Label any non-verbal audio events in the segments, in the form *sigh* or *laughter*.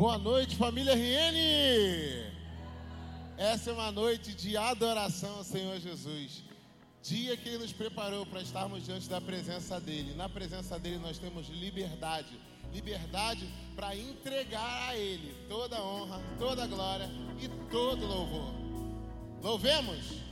Boa noite, família RN! Essa é uma noite de adoração ao Senhor Jesus. Dia que Ele nos preparou para estarmos diante da presença dEle. Na presença dEle nós temos liberdade. Liberdade para entregar a Ele toda a honra, toda a glória e todo o louvor. Louvemos!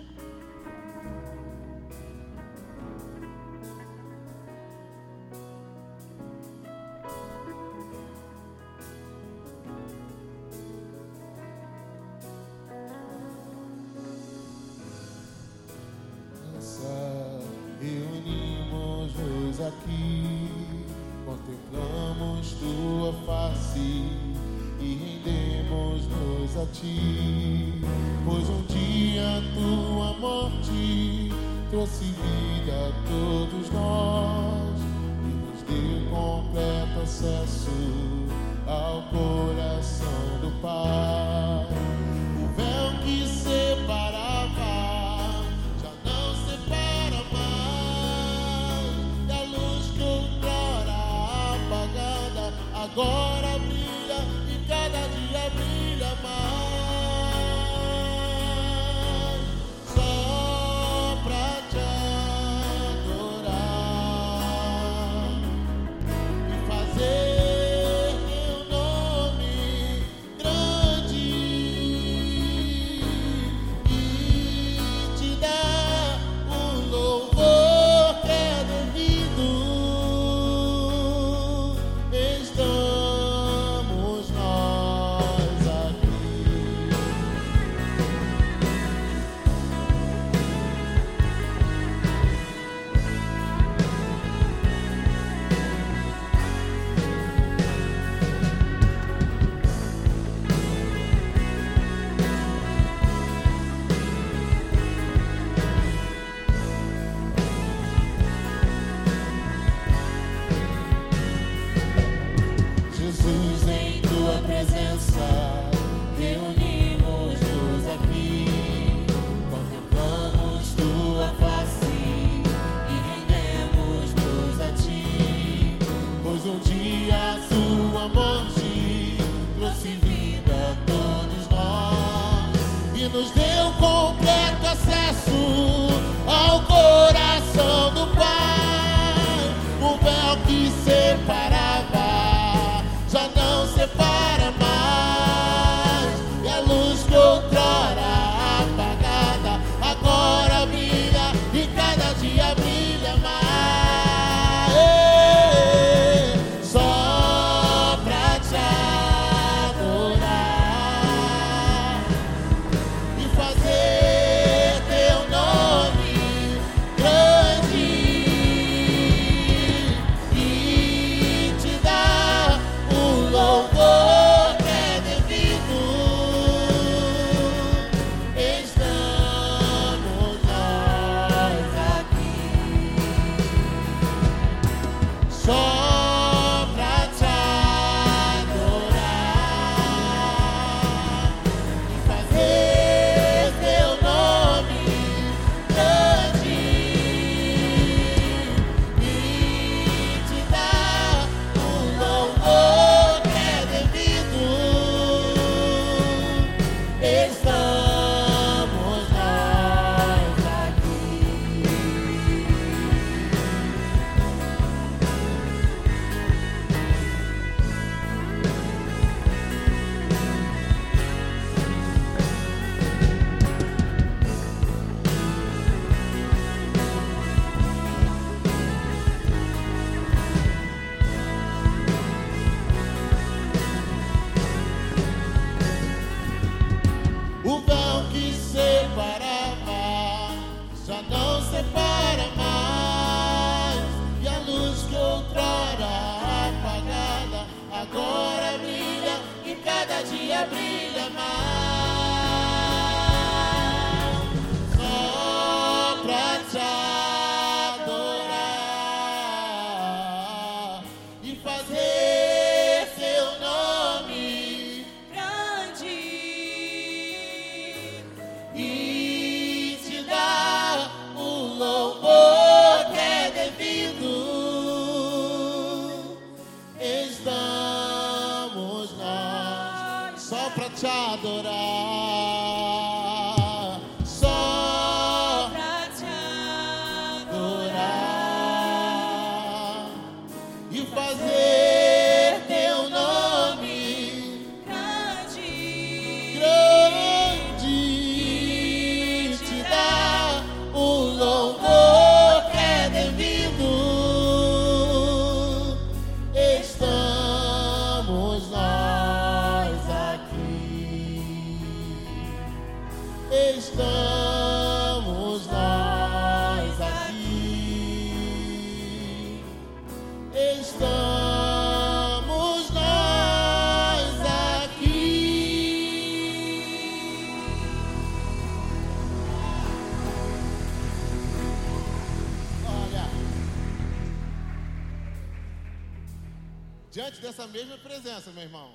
Diante dessa mesma presença, meu irmão,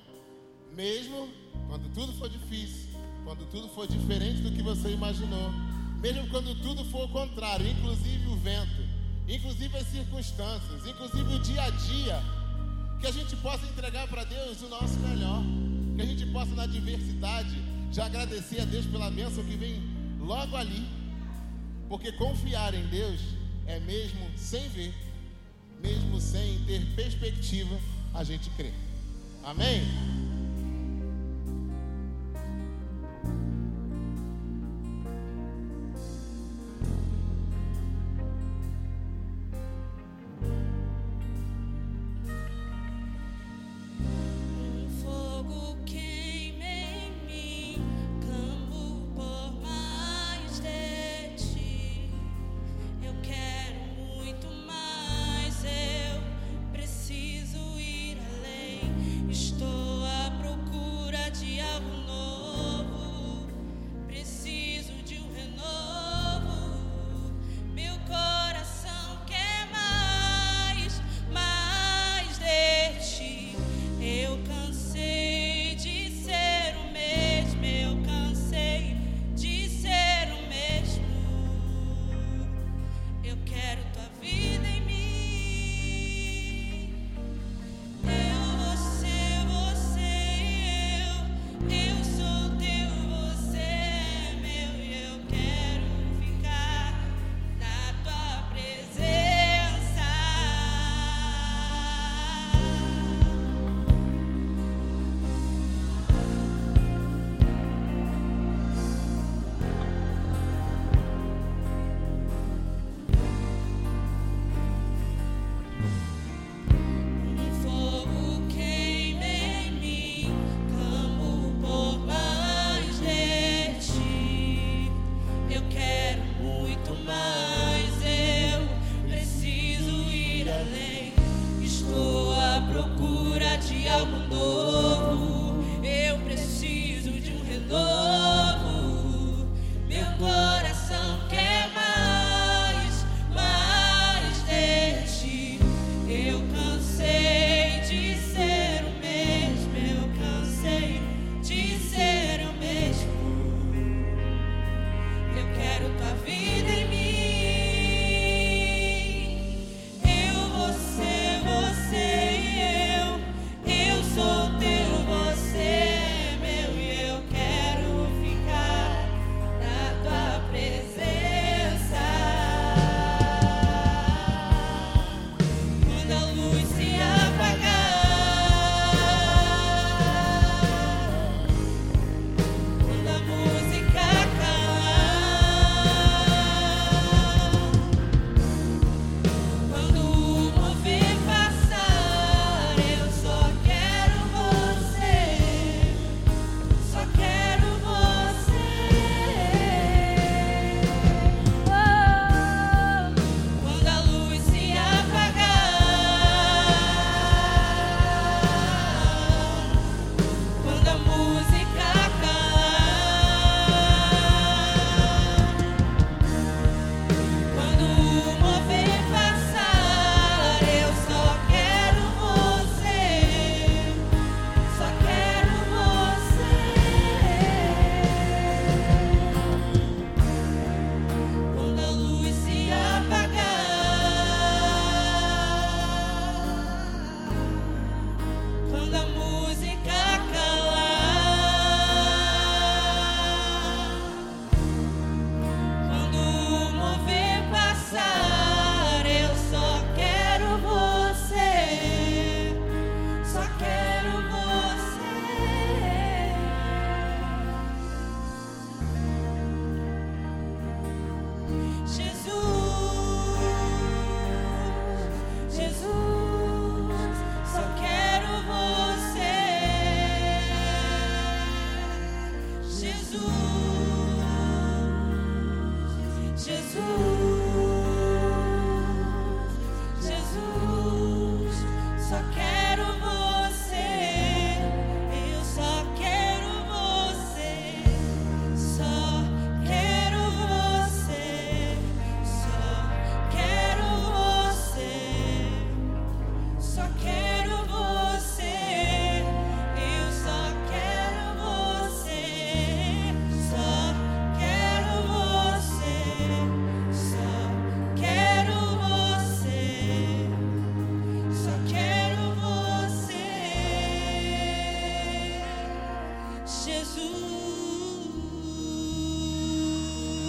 mesmo quando tudo for difícil, quando tudo for diferente do que você imaginou, mesmo quando tudo for o contrário, inclusive o vento, inclusive as circunstâncias, inclusive o dia a dia, que a gente possa entregar para Deus o nosso melhor, que a gente possa na adversidade já agradecer a Deus pela bênção que vem logo ali, porque confiar em Deus é mesmo sem ver, mesmo sem ter perspectiva, a gente crê. Amém?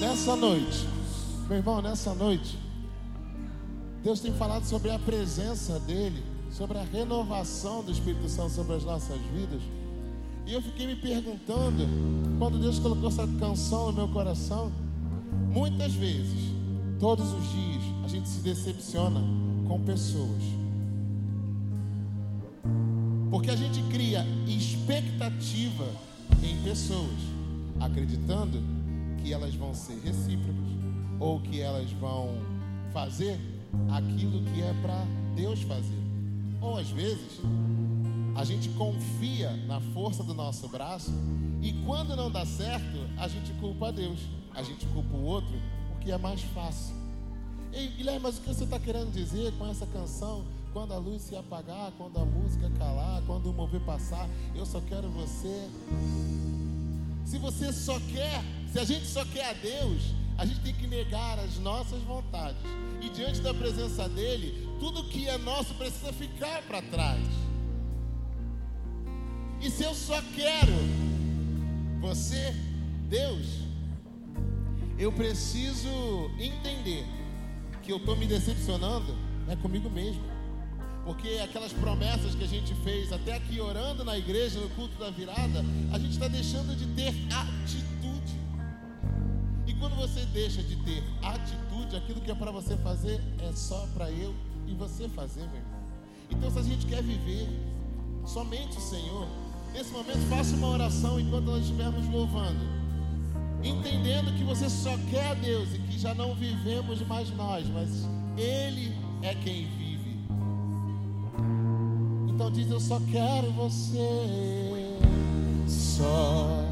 Nessa noite, meu irmão, nessa noite, Deus tem falado sobre a presença dEle, sobre a renovação do Espírito Santo sobre as nossas vidas. E eu fiquei me perguntando, quando Deus colocou essa canção no meu coração, muitas vezes, todos os dias, a gente se decepciona com pessoas. Porque a gente cria expectativa em pessoas, acreditando que elas vão ser recíprocas ou que elas vão fazer aquilo que é para Deus fazer. Ou às vezes, a gente confia na força do nosso braço e quando não dá certo, a gente culpa a Deus, a gente culpa o outro, porque é mais fácil. Ei, Guilherme, mas o que você está querendo dizer com essa canção? Quando a luz se apagar, quando a música calar, quando o mover passar, eu só quero você. Se você só quer, se a gente só quer a Deus, a gente tem que negar as nossas vontades. E diante da presença dele, tudo que é nosso precisa ficar para trás. E se eu só quero você, Deus, eu preciso entender que eu estou me decepcionando é comigo mesmo. Porque aquelas promessas que a gente fez até aqui orando na igreja, no culto da virada, a gente está deixando de ter atitude. Quando você deixa de ter atitude, aquilo que é para você fazer é só para eu e você fazer, meu irmão. Então, se a gente quer viver somente o Senhor, nesse momento faça uma oração enquanto nós estivermos louvando. Entendendo que você só quer a Deus e que já não vivemos mais nós, mas Ele é quem vive. Então diz: Eu só quero você. Só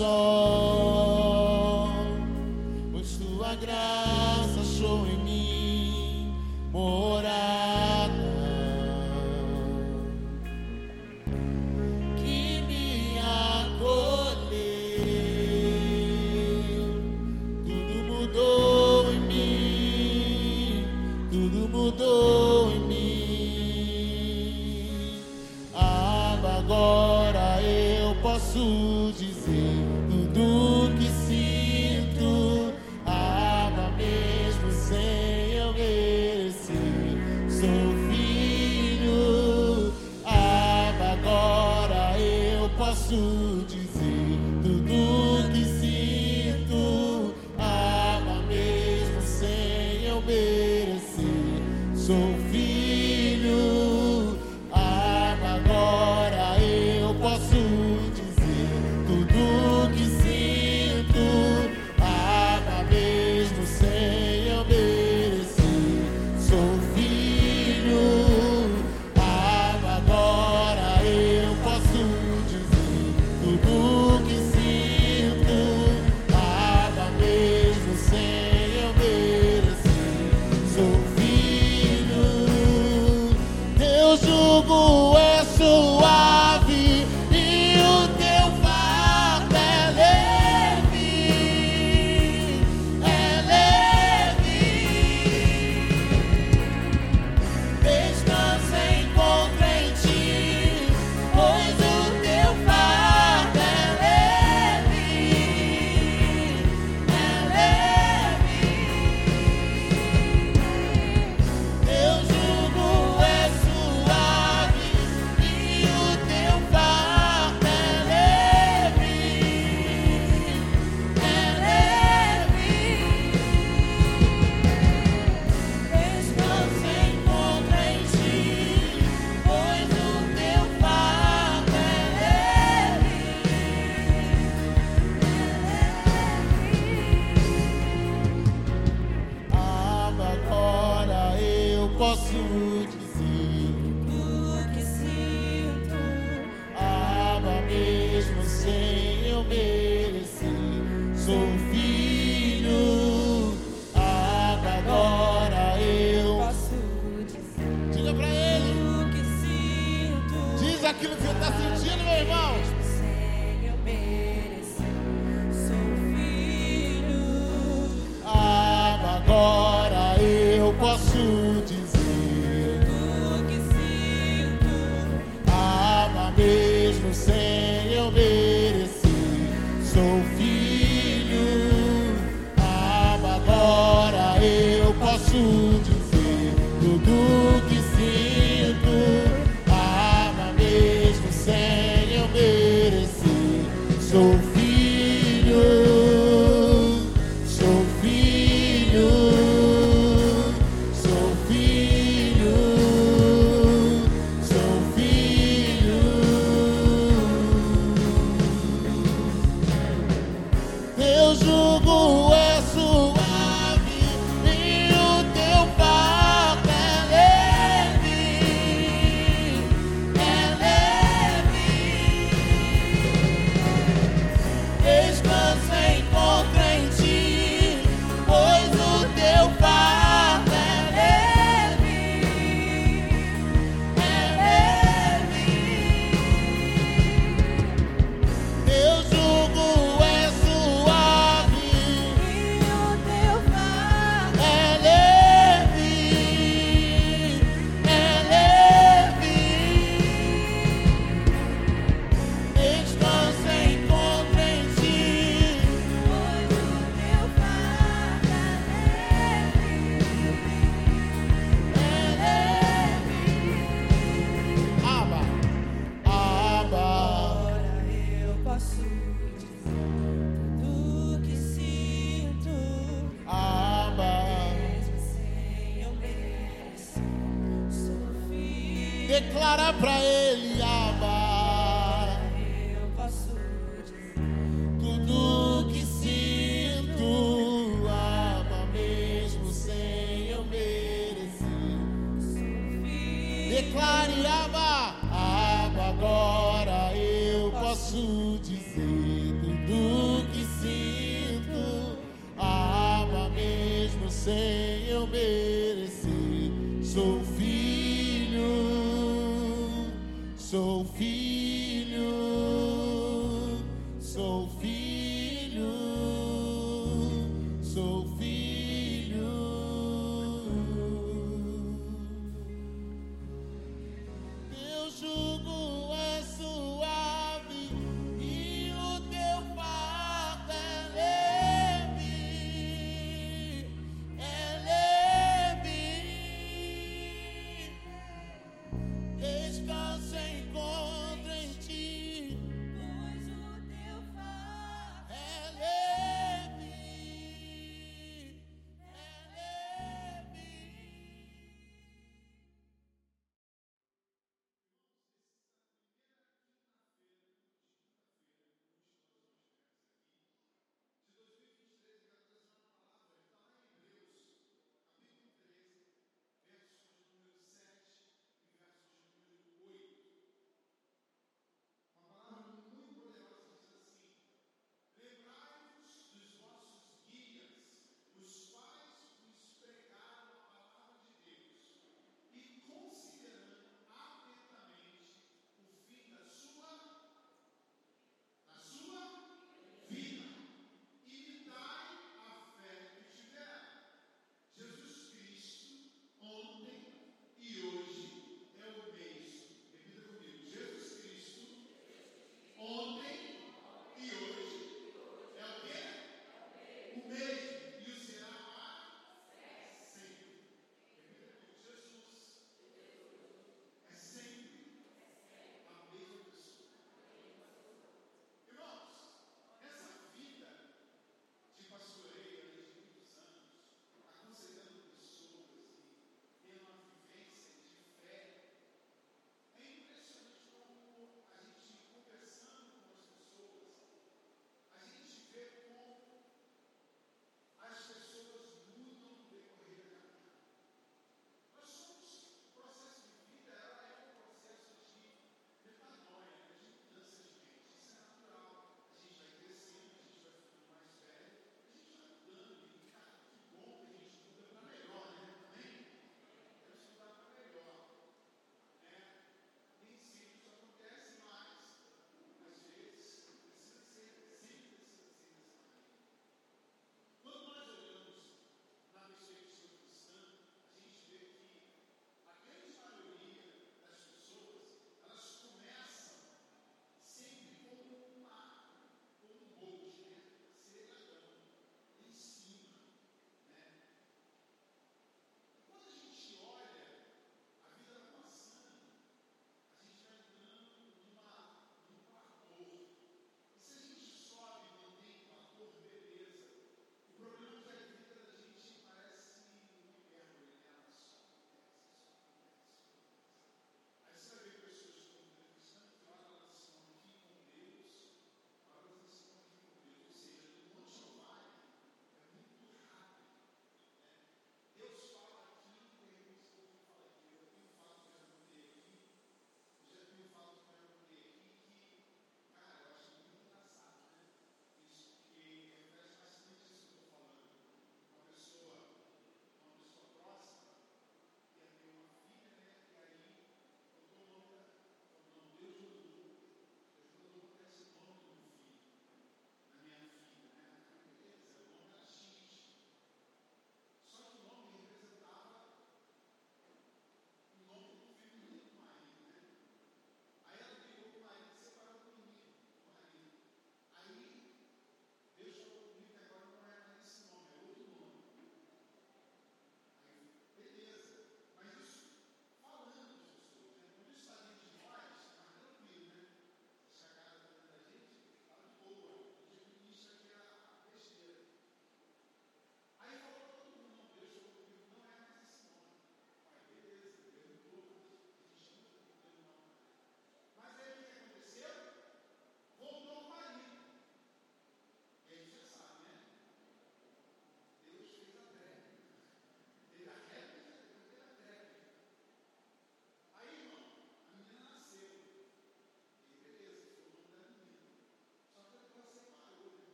song. Posso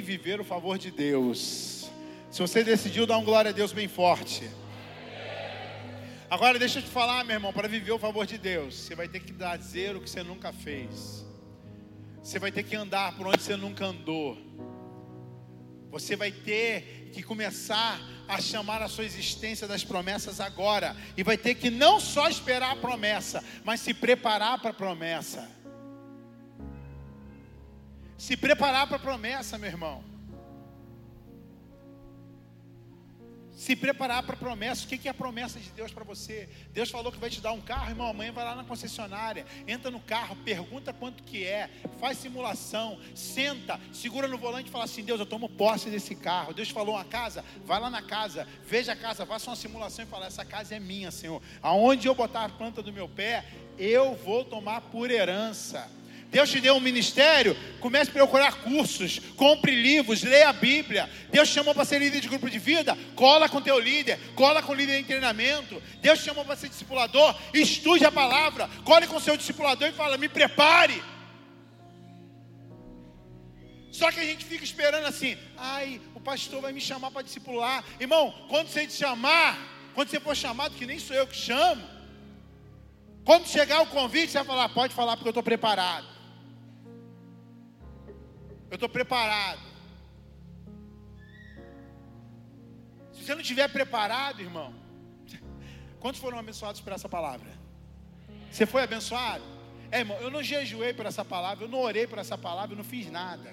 viver o favor de Deus. Se você decidiu dar um glória a Deus bem forte. Agora deixa eu te falar, meu irmão, para viver o favor de Deus, você vai ter que dizer o que você nunca fez. Você vai ter que andar por onde você nunca andou. Você vai ter que começar a chamar a sua existência das promessas agora. E vai ter que não só esperar a promessa, mas se preparar para a promessa. Se preparar para a promessa, meu irmão. Se preparar para a promessa. O que é a promessa de Deus para você? Deus falou que vai te dar um carro, irmão. Amanhã vai lá na concessionária, entra no carro, pergunta quanto que é, faz simulação, senta, segura no volante e fala assim: Deus, eu tomo posse desse carro. Deus falou uma casa, vai lá na casa, veja a casa, faça uma simulação e fala: essa casa é minha, Senhor. Aonde eu botar a planta do meu pé, eu vou tomar por herança. Deus te deu um ministério, comece a procurar cursos, compre livros, leia a Bíblia. Deus te chamou para ser líder de grupo de vida, cola com teu líder, cola com o líder em treinamento. Deus te chamou para ser discipulador, estude a palavra, cole com seu discipulador e fala: me prepare. Só que a gente fica esperando assim, ai, o pastor vai me chamar para discipular. Irmão, quando você te chamar, quando você for chamado, que nem sou eu que chamo, quando chegar o convite, você vai falar, pode falar porque eu estou preparado. Eu estou preparado. Se você não estiver preparado, irmão, *laughs* quantos foram abençoados por essa palavra? Você foi abençoado? É, irmão, eu não jejuei por essa palavra, eu não orei por essa palavra, eu não fiz nada.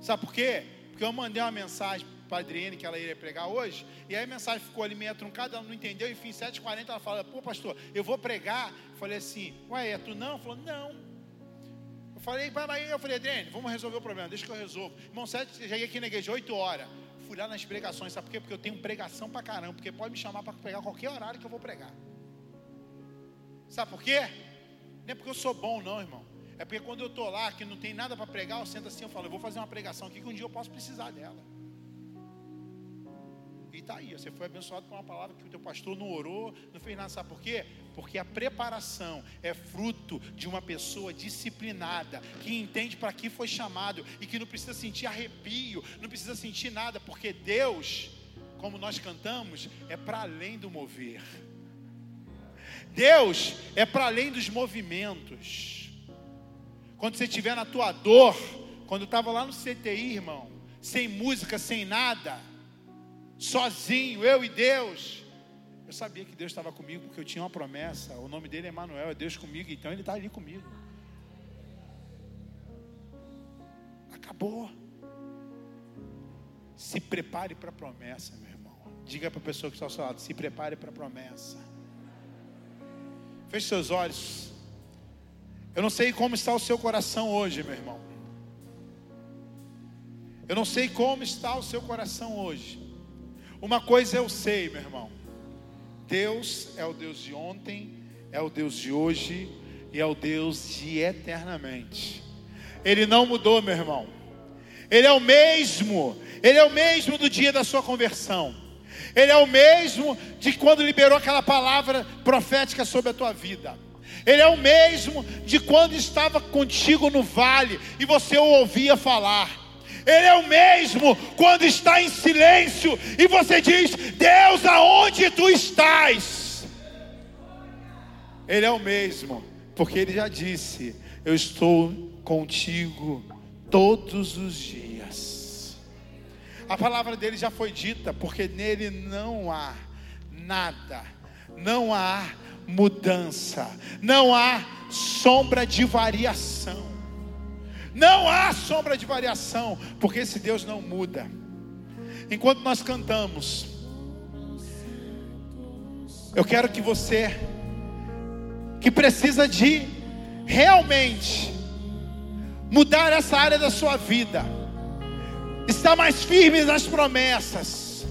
Sabe por quê? Porque eu mandei uma mensagem para a Adriane que ela iria pregar hoje, e aí a mensagem ficou ali meio truncada, ela não entendeu, enfim, 7h40 ela fala, pô pastor, eu vou pregar. Eu falei assim, ué, é tu não? Falou, não falei, pai, eu falei, Adriane, vamos resolver o problema, deixa que eu resolvo. Irmão, sete, cheguei aqui na igreja 8 horas. Fui lá nas pregações, sabe por quê? Porque eu tenho pregação pra caramba, porque pode me chamar para pregar qualquer horário que eu vou pregar. Sabe por quê? Não é porque eu sou bom, não, irmão. É porque quando eu estou lá, que não tem nada para pregar, eu sento assim, eu falo, eu vou fazer uma pregação aqui que um dia eu posso precisar dela. E está aí, você foi abençoado com uma palavra que o teu pastor não orou, não fez nada. Sabe por quê? Porque a preparação é fruto de uma pessoa disciplinada, que entende para que foi chamado e que não precisa sentir arrepio, não precisa sentir nada, porque Deus, como nós cantamos, é para além do mover. Deus é para além dos movimentos. Quando você estiver na tua dor, quando eu estava lá no CTI, irmão, sem música, sem nada, sozinho, eu e Deus. Eu sabia que Deus estava comigo porque eu tinha uma promessa. O nome dele é Emanuel, é Deus comigo, então ele está ali comigo. Acabou. Se prepare para a promessa, meu irmão. Diga para a pessoa que está ao seu lado: se prepare para a promessa. Feche seus olhos. Eu não sei como está o seu coração hoje, meu irmão. Eu não sei como está o seu coração hoje. Uma coisa eu sei, meu irmão. Deus é o Deus de ontem, é o Deus de hoje e é o Deus de eternamente. Ele não mudou, meu irmão. Ele é o mesmo. Ele é o mesmo do dia da sua conversão. Ele é o mesmo de quando liberou aquela palavra profética sobre a tua vida. Ele é o mesmo de quando estava contigo no vale e você o ouvia falar. Ele é o mesmo quando está em silêncio e você diz: Deus, aonde tu estás? Ele é o mesmo, porque ele já disse: Eu estou contigo todos os dias. A palavra dele já foi dita, porque nele não há nada, não há mudança, não há sombra de variação. Não há sombra de variação, porque esse Deus não muda. Enquanto nós cantamos, eu quero que você, que precisa de realmente mudar essa área da sua vida, estar mais firme nas promessas,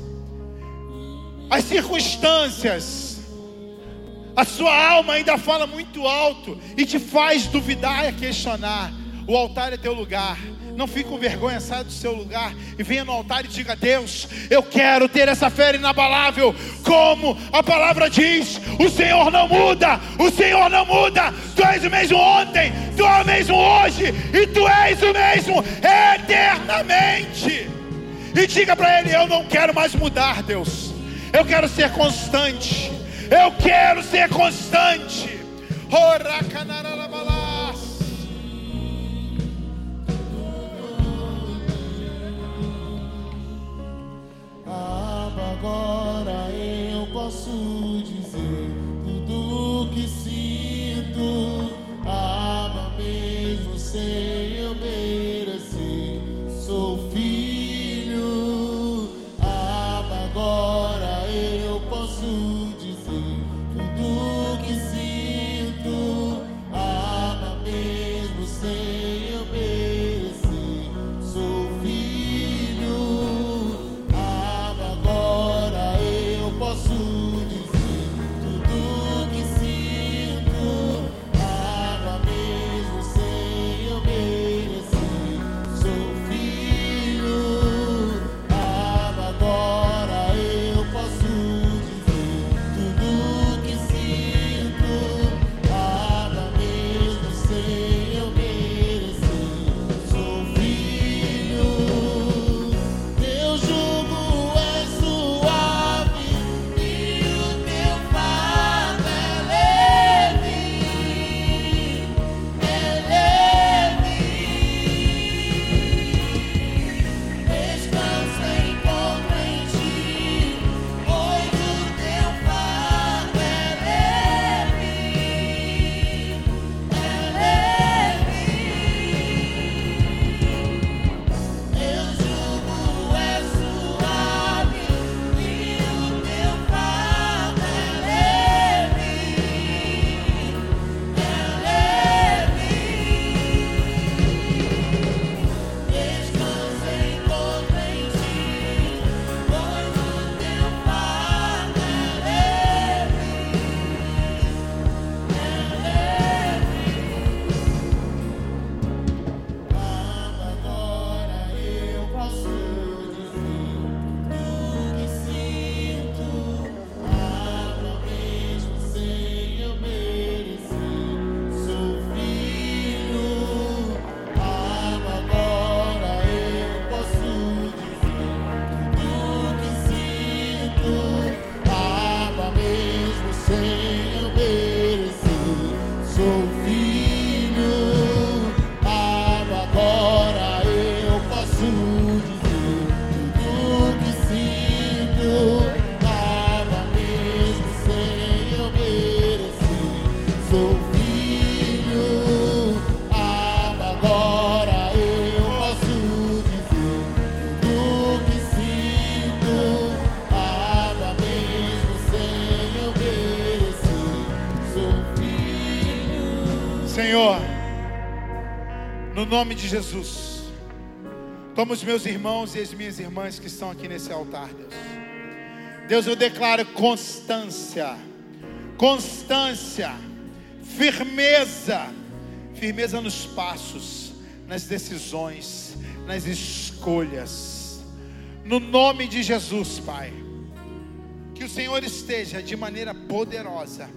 as circunstâncias, a sua alma ainda fala muito alto e te faz duvidar e questionar O altar é teu lugar. Não fique com vergonha, saia do seu lugar e venha no altar e diga: Deus, eu quero ter essa fé inabalável. Como a palavra diz: o Senhor não muda, o Senhor não muda. Tu és o mesmo ontem, tu és o mesmo hoje e tu és o mesmo eternamente. E diga para Ele: Eu não quero mais mudar, Deus. Eu quero ser constante. Eu quero ser constante. Oracanaralabalás. Abba, agora nome de Jesus, toma os meus irmãos e as minhas irmãs que estão aqui nesse altar, Deus. Deus, eu declaro constância, constância, firmeza, firmeza nos passos, nas decisões, nas escolhas. No nome de Jesus, Pai, que o Senhor esteja de maneira poderosa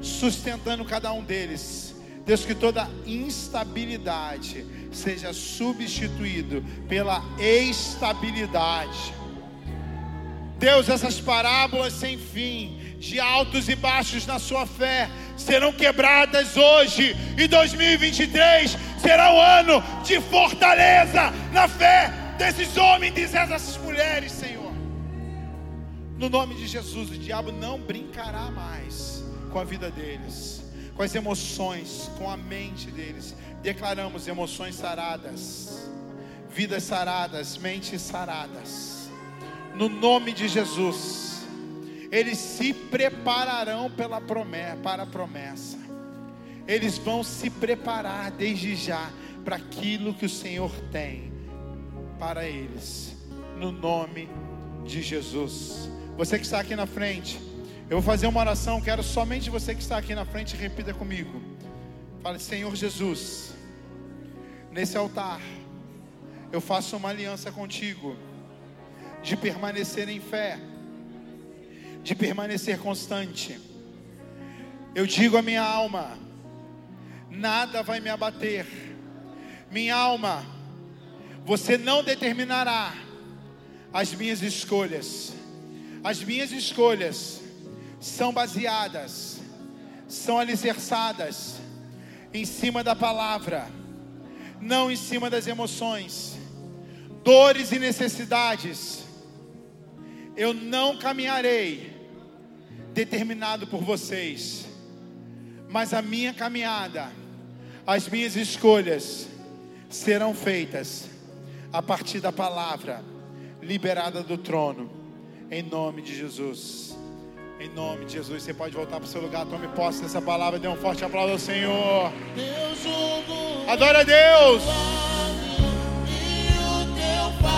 sustentando cada um deles. Deus, que toda instabilidade seja substituído pela estabilidade. Deus, essas parábolas sem fim, de altos e baixos na sua fé, serão quebradas hoje. E 2023 será o ano de fortaleza na fé desses homens e dessas mulheres, Senhor. No nome de Jesus, o diabo não brincará mais com a vida deles, com as emoções, com a mente deles. Declaramos emoções saradas, vidas saradas, mentes saradas. No nome de Jesus, eles se prepararão pela promessa, para a promessa. Eles vão se preparar desde já para aquilo que o Senhor tem para eles. No nome de Jesus. Você que está aqui na frente, eu vou fazer uma oração. Quero somente você que está aqui na frente repita comigo. Fale, Senhor Jesus, nesse altar, eu faço uma aliança contigo de permanecer em fé, de permanecer constante. Eu digo à minha alma: nada vai me abater. Minha alma, você não determinará as minhas escolhas. As minhas escolhas são baseadas, são alicerçadas em cima da palavra, não em cima das emoções, dores e necessidades. Eu não caminharei determinado por vocês, mas a minha caminhada, as minhas escolhas serão feitas a partir da palavra liberada do trono, em nome de Jesus. Em nome de Jesus, você pode voltar para o seu lugar. Tome posse dessa palavra. Dê um forte aplauso ao Senhor. Adora a Deus. E o teu pai.